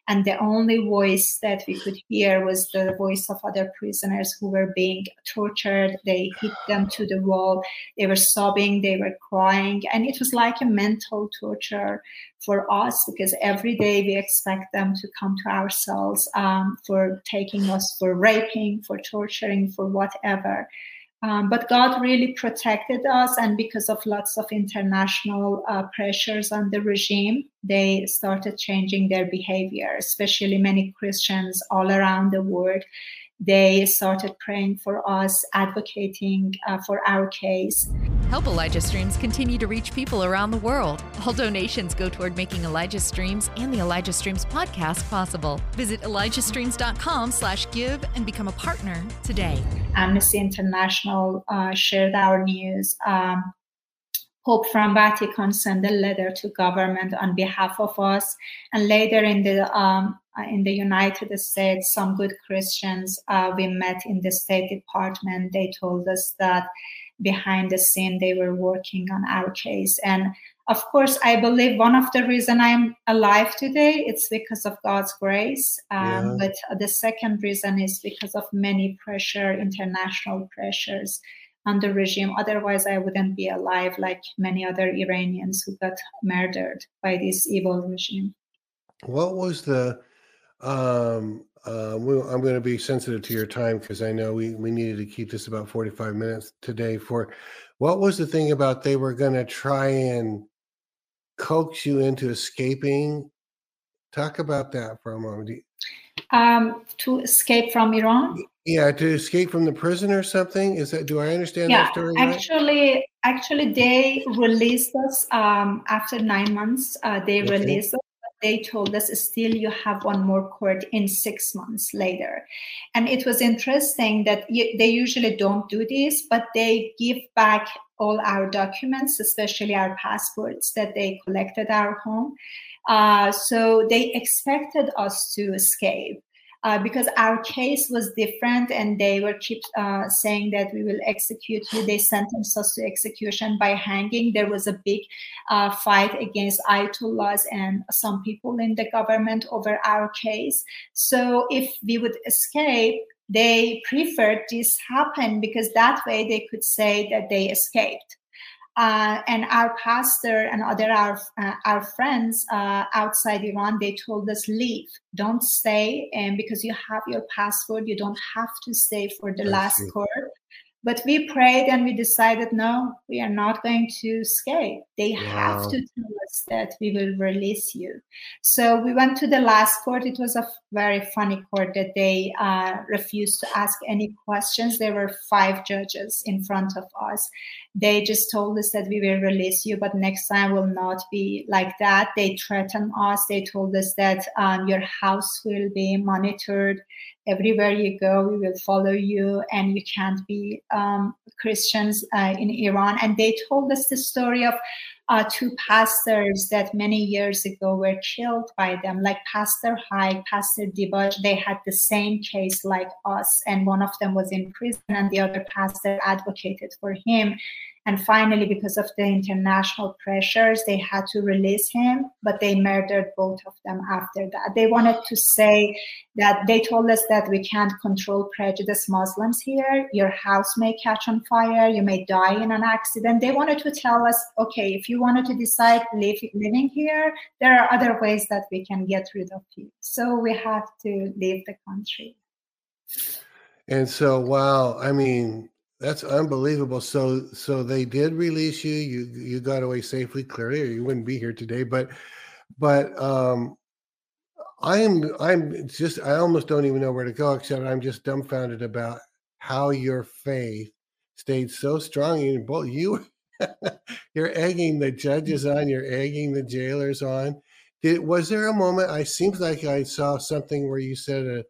and the only voice that we could hear was the voice of other prisoners who were being tortured. They hit them to the wall. They were sobbing. They were crying. And it was like a mental torture for us because every day we expect them to come to our cells um, for taking us for raping for torturing for whatever um, but God really protected us, and because of lots of international uh, pressures on the regime, they started changing their behavior, especially many Christians all around the world they started praying for us, advocating uh, for our case.
Help Elijah Streams continue to reach people around the world. All donations go toward making Elijah Streams and the Elijah Streams podcast possible. Visit ElijahStreams.com slash give and become a partner today.
Amnesty International uh, shared our news. Um, Pope from Vatican sent a letter to government on behalf of us, and later in the um, uh, in the United States, some good Christians uh, we met in the State Department. They told us that behind the scene they were working on our case, and of course, I believe one of the reason I'm alive today it's because of God's grace. Um, yeah. But the second reason is because of many pressure, international pressures on the regime. Otherwise, I wouldn't be alive like many other Iranians who got murdered by this evil regime.
What was the um, uh, I'm going to be sensitive to your time because I know we, we needed to keep this about 45 minutes today. For what was the thing about they were going to try and coax you into escaping? Talk about that for a moment.
Um, to escape from Iran?
Yeah, to escape from the prison or something. Is that? Do I understand
yeah,
that story?
Actually, right? actually, they released us um, after nine months. Uh, they okay. released us they told us still you have one more court in six months later. And it was interesting that they usually don't do this, but they give back all our documents, especially our passports that they collected our home. Uh, so they expected us to escape uh, because our case was different and they were keep uh, saying that we will execute you. They sentenced us to execution by hanging. There was a big uh, fight against Ayatollahs and some people in the government over our case. So if we would escape, they preferred this happen because that way they could say that they escaped. Uh, and our pastor and other our, uh, our friends uh, outside Iran, they told us leave, don't stay, and because you have your passport, you don't have to stay for the last court. But we prayed and we decided, no, we are not going to escape. They wow. have to tell us that we will release you. So we went to the last court. It was a very funny court that they uh, refused to ask any questions. There were five judges in front of us. They just told us that we will release you, but next time will not be like that. They threatened us. They told us that um, your house will be monitored everywhere you go we will follow you and you can't be um, christians uh, in iran and they told us the story of uh, two pastors that many years ago were killed by them, like Pastor Haik, Pastor Dibaj. They had the same case like us, and one of them was in prison, and the other pastor advocated for him. And finally, because of the international pressures, they had to release him, but they murdered both of them after that. They wanted to say that they told us that we can't control prejudiced Muslims here. Your house may catch on fire, you may die in an accident. They wanted to tell us, okay, if you wanted to decide live, living here, there are other ways that we can get rid of you. So we have to leave the country.
And so, wow, I mean, That's unbelievable. So so they did release you. You you got away safely, clearly, or you wouldn't be here today. But but um I am I'm just I almost don't even know where to go except I'm just dumbfounded about how your faith stayed so strong in both you [laughs] you're egging the judges on, you're egging the jailers on. Did was there a moment I seems like I saw something where you said a,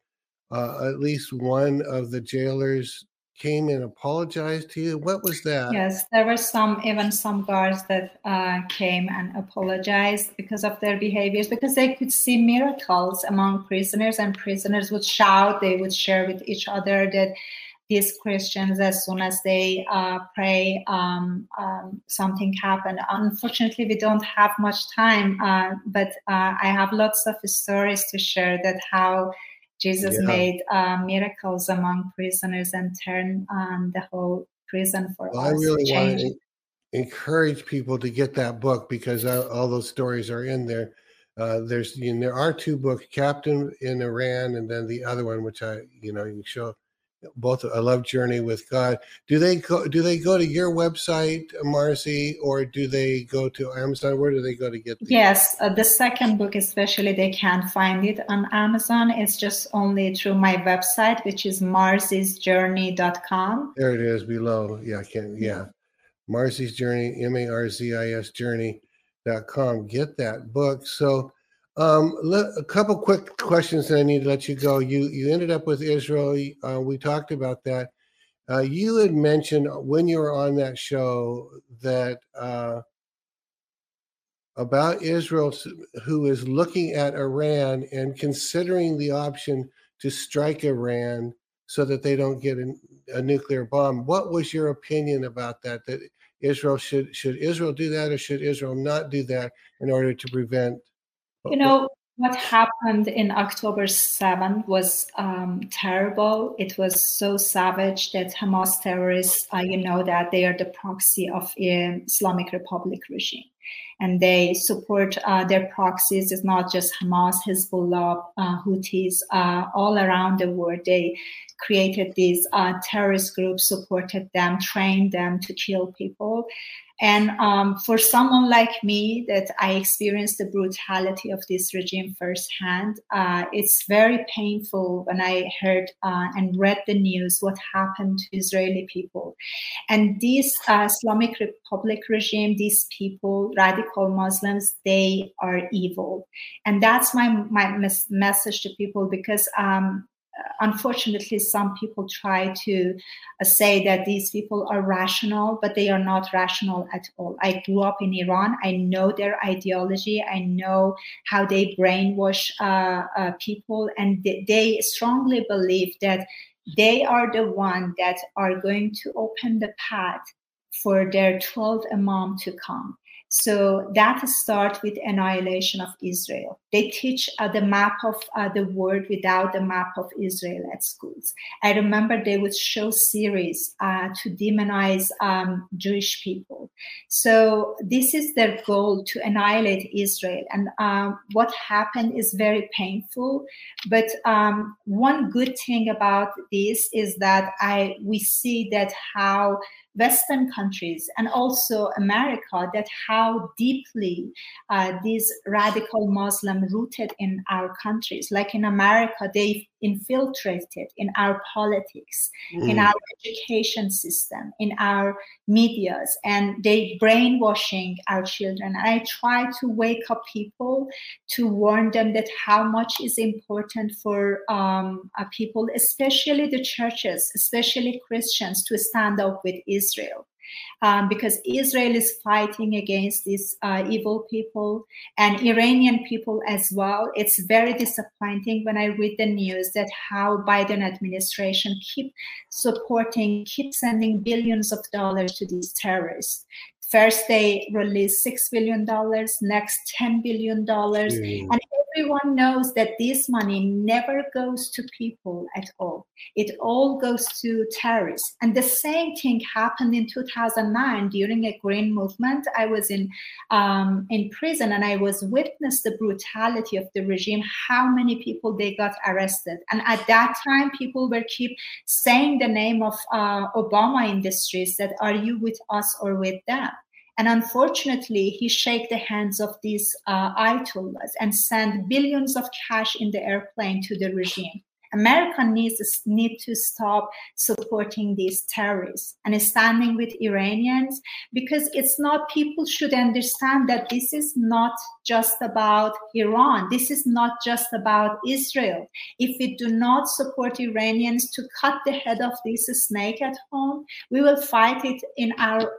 uh, at least one of the jailers came and apologized to you? What was that?
Yes, there were some, even some guards that uh, came and apologized because of their behaviors, because they could see miracles among prisoners, and prisoners would shout, they would share with each other that these Christians, as soon as they uh, pray, um, um, something happened. Unfortunately, we don't have much time, uh, but uh, I have lots of stories to share that how Jesus yeah. made uh, miracles among prisoners and turned um, the whole prison for well, us. I really want to
encourage people to get that book because all those stories are in there. Uh, there's you know, there are two books, Captive in Iran, and then the other one, which I you know you show both a love journey with God. Do they go? Do they go to your website, Marzi, or do they go to Amazon? Where do they go to get?
These? Yes, uh, the second book, especially, they can't find it on Amazon. It's just only through my website, which is marzisjourney.com.
There it is below. Yeah, I can't. Yeah, Marzi's Journey, M A R Z I S Journey.com. Get that book. So um, a couple quick questions, that I need to let you go. You you ended up with Israel. Uh, we talked about that. Uh, you had mentioned when you were on that show that uh, about Israel, who is looking at Iran and considering the option to strike Iran so that they don't get a, a nuclear bomb. What was your opinion about that? That Israel should should Israel do that, or should Israel not do that in order to prevent
you know, what happened in October 7th was um, terrible. It was so savage that Hamas terrorists, uh, you know, that they are the proxy of uh, Islamic Republic regime. And they support uh, their proxies. It's not just Hamas, Hezbollah, uh, Houthis, uh, all around the world. They created these uh, terrorist groups, supported them, trained them to kill people. And um, for someone like me, that I experienced the brutality of this regime firsthand, uh, it's very painful when I heard uh, and read the news what happened to Israeli people. And this uh, Islamic Republic regime, these people, radical Muslims, they are evil. And that's my, my mes- message to people because um, unfortunately, some people try to uh, say that these people are rational, but they are not rational at all. I grew up in Iran. I know their ideology. I know how they brainwash uh, uh, people, and they, they strongly believe that they are the one that are going to open the path for their 12 imam to come so that starts with annihilation of Israel. They teach uh, the map of uh, the world without the map of Israel at schools. I remember they would show series uh, to demonize um, Jewish people. So this is their goal to annihilate Israel. And um, what happened is very painful. But um, one good thing about this is that I we see that how Western countries and also America that how deeply uh, these radical Muslim rooted in our countries. Like in America, they infiltrated in our politics, mm. in our education system, in our medias, and they brainwashing our children. And I try to wake up people to warn them that how much is important for um, uh, people, especially the churches, especially Christians, to stand up with Israel um, because Israel is fighting against these uh, evil people and Iranian people as well. It's very disappointing when I read the news that how Biden administration keep supporting, keep sending billions of dollars to these terrorists First, they released $6 billion, next, $10 billion. Mm. And everyone knows that this money never goes to people at all. It all goes to terrorists. And the same thing happened in 2009 during a green movement. I was in um, in prison and I was witness the brutality of the regime. How many people they got arrested? And at that time, people were keep saying the name of uh, Obama in the. That are you with us or with them? And unfortunately, he shake the hands of these uh, ayatollahs and send billions of cash in the airplane to the regime. America needs need to stop supporting these terrorists and standing with Iranians because it's not people should understand that this is not just about Iran. This is not just about Israel. If we do not support Iranians to cut the head of this snake at home, we will fight it in our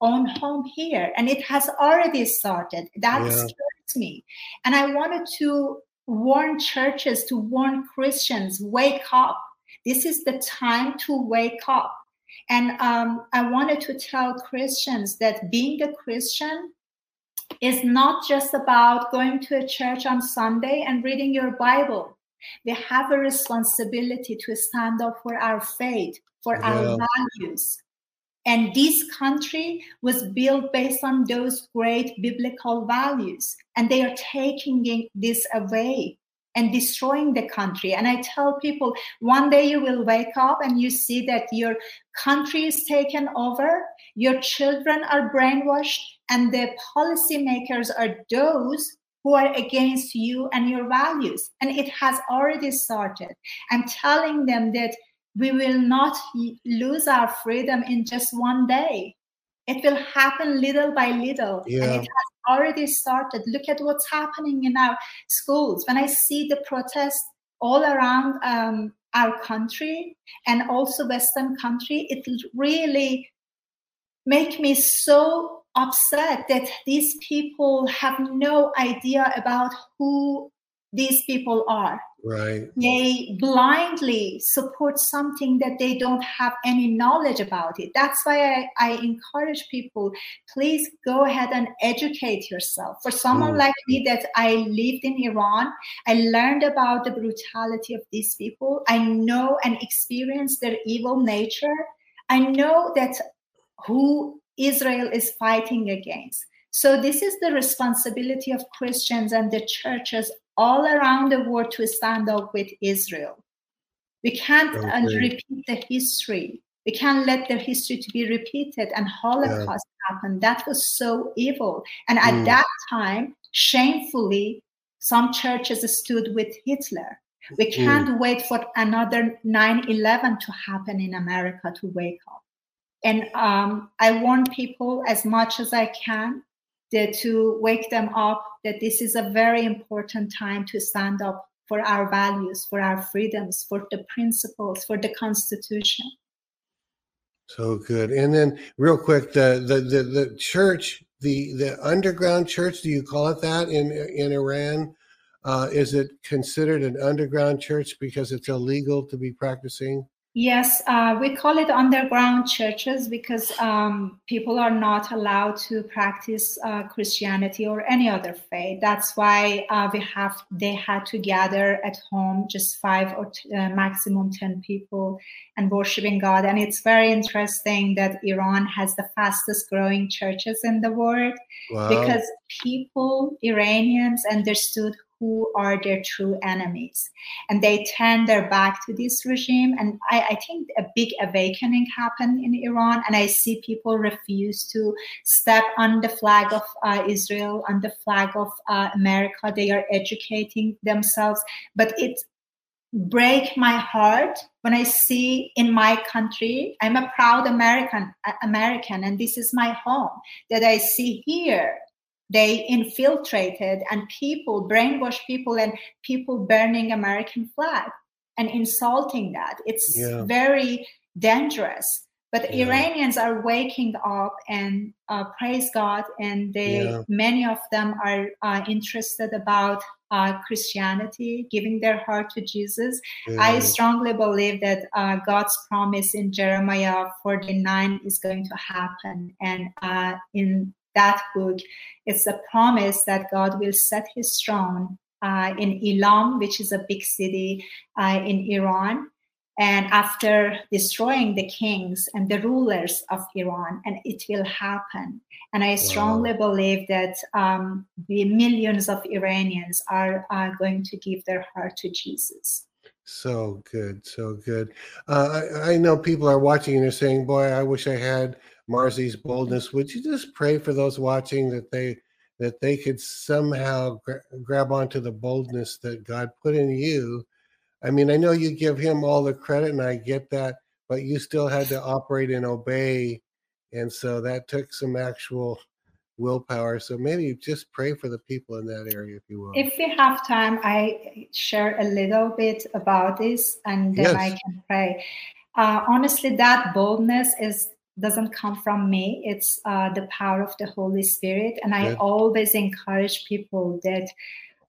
own home here. And it has already started. That yeah. scares me. And I wanted to warn churches, to warn Christians, wake up. This is the time to wake up. And um, I wanted to tell Christians that being a Christian is not just about going to a church on Sunday and reading your Bible. We have a responsibility to stand up for our faith, for yeah. our values, and this country was built based on those great biblical values. And they are taking this away and destroying the country. And I tell people one day you will wake up and you see that your country is taken over, your children are brainwashed, and the policymakers are those who are against you and your values. And it has already started. I'm telling them that we will not lose our freedom in just one day. It will happen little by little. Yeah. And it has already started. Look at what's happening in our schools. When I see the protests all around um, our country and also Western country, it really make me so upset that these people have no idea about who these people are.
Right.
They blindly support something that they don't have any knowledge about it. That's why I, I encourage people, please go ahead and educate yourself. For someone mm. like me that I lived in Iran, I learned about the brutality of these people. I know and experience their evil nature. I know that who Israel is fighting against. So, this is the responsibility of Christians and the churches all around the world to stand up with Israel. We can't okay. repeat the history. We can't let the history to be repeated and Holocaust yeah. happen. That was so evil. And at mm. that time, shamefully, some churches stood with Hitler. We mm. can't mm. wait for another 9 11 to happen in America to wake up. And um, I warn people as much as I can that to wake them up that this is a very important time to stand up for our values, for our freedoms, for the principles, for the Constitution.
So good. And then, real quick, the the the, the church, the the underground church. Do you call it that in in Iran? Uh, is it considered an underground church because it's illegal to be practicing?
Yes, uh, we call it underground churches because um, people are not allowed to practice uh, Christianity or any other faith. That's why uh, we have they had to gather at home, just five or t- uh, maximum ten people, and worshiping God. And it's very interesting that Iran has the fastest growing churches in the world wow. because people, Iranians, understood who are their true enemies. And they turn their back to this regime. And I, I, think a big awakening happened in Iran. And I see people refuse to step on the flag of uh, Israel, on the flag of uh, America. They are educating themselves. But it break my heart when I see in my country, I'm a proud American, American, and this is my home, that I see here they infiltrated and people brainwashed people and people burning american flag and insulting that it's yeah. very dangerous but yeah. Iranians are waking up and uh, praise God, and they yeah. many of them are uh, interested about uh, Christianity, giving their heart to Jesus. Yeah. I strongly believe that uh, God's promise in Jeremiah 49 is going to happen, and uh, in that book, it's a promise that God will set His throne uh, in Elam, which is a big city in Iran and after destroying the kings and the rulers of Iran, and it will happen. And I strongly wow. believe that um, the millions of Iranians are, are going to give their heart to Jesus.
So good, so good. Uh, I, I, know people are watching and they're saying, "Boy, I wish I had Marzi's boldness." Would you just pray for those watching that they that they could somehow gra- grab onto the boldness that God put in you I mean, I know you give him all the credit, and I get that, but you still had to operate and obey, and so that took some actual willpower. So maybe just pray for the people in that area, if you will.
If we have time, I share a little bit about this, and then yes. I can pray. Uh, honestly, that boldness is doesn't come from me. It's uh, the power of the Holy Spirit, and I always encourage people that.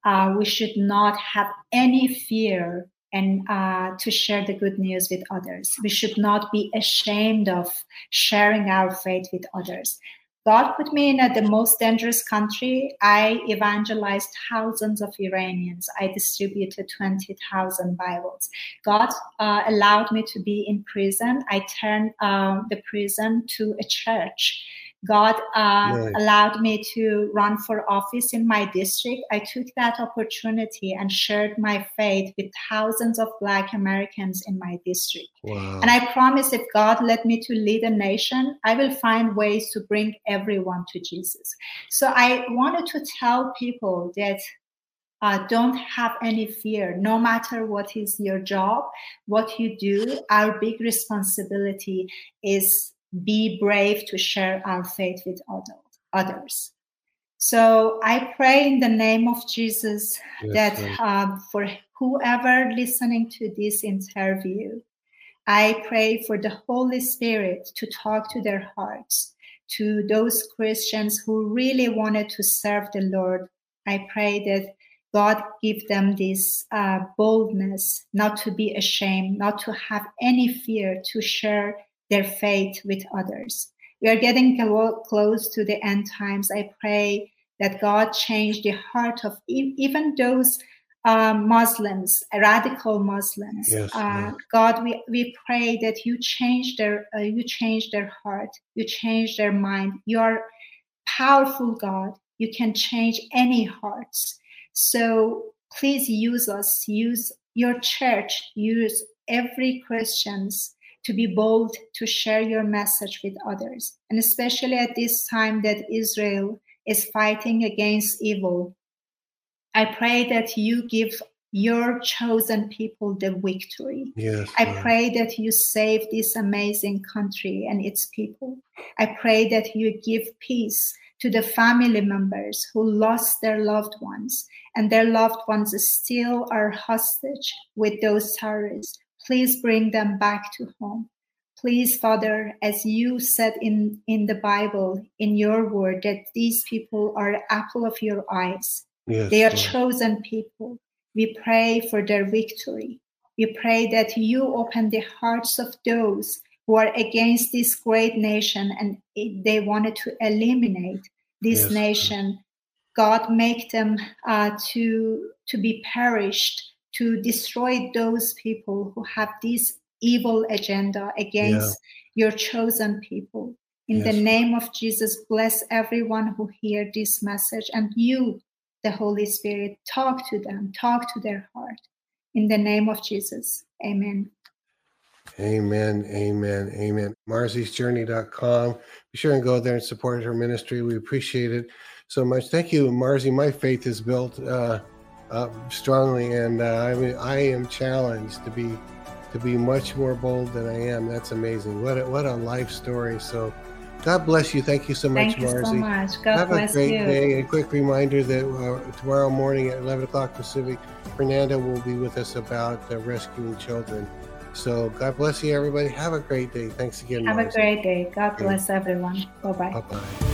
Uh, we should not have any fear and uh, to share the good news with others. We should not be ashamed of sharing our faith with others. God put me in a, the most dangerous country. I evangelized thousands of Iranians. I distributed 20,000 Bibles. God uh, allowed me to be in prison. I turned uh, the prison to a church. God uh, allowed me to run for office in my district. I took that opportunity and shared my faith with thousands of Black Americans in my district. Wow. And I promise if God led me to lead a nation, I will find ways to bring everyone to Jesus. So I wanted to tell people that uh, don't have any fear no matter what is your job what you do our big responsibility is be brave to share our faith with others. So I pray in the name of Jesus yes, that um, for whoever listening to this interview, I pray for the Holy Spirit to talk to their hearts, to those Christians who really wanted to serve the Lord. I pray that God give them this uh, boldness, not to be ashamed, not to have any fear to share their faith with others. We are getting close to the end times. I pray that God change the heart of even those uh, Muslims, radical Muslims. Yes, uh, God, we, we pray that you change their uh, you change their heart, you change their mind. You are powerful, God. You can change any hearts. So please use us, use your church, use every Christians to be bold to share your message with others. And especially at this time that Israel is fighting against evil, I pray that you give your chosen people the victory. Yes, I pray that you save this amazing country and its people. I pray that you give peace to the family members who lost their loved ones and their loved ones still are hostage with those terrorists Please bring them back to home. Please, Father, as you said in, in the Bible, in your word, that these people are the apple of your eyes. Yes, they are Lord. chosen people. We pray for their victory. We pray that you open the hearts of those who are against this great nation and they wanted to eliminate this yes, nation. God, make them uh, to to be perished to destroy those people who have this evil agenda against yeah. your chosen people. In yes. the name of Jesus, bless everyone who hear this message and you, the Holy Spirit, talk to them, talk to their heart. In the name of Jesus, amen.
Amen, amen, amen. Marzi'sJourney.com. Be sure and go there and support her ministry. We appreciate it so much. Thank you, Marzi. My faith is built. Uh, uh, strongly, and uh, I mean, I am challenged to be to be much more bold than I am. That's amazing. What a, what a life story. So, God bless you. Thank you so much,
Thank
Marzi.
you so much. God
Have
bless
a great
you.
day. A quick reminder that uh, tomorrow morning at 11 o'clock Pacific, Fernanda will be with us about uh, rescuing children. So God bless you, everybody. Have a great day. Thanks again.
Have
Marzi.
a great day. God bless everyone. Bye bye.
Bye bye.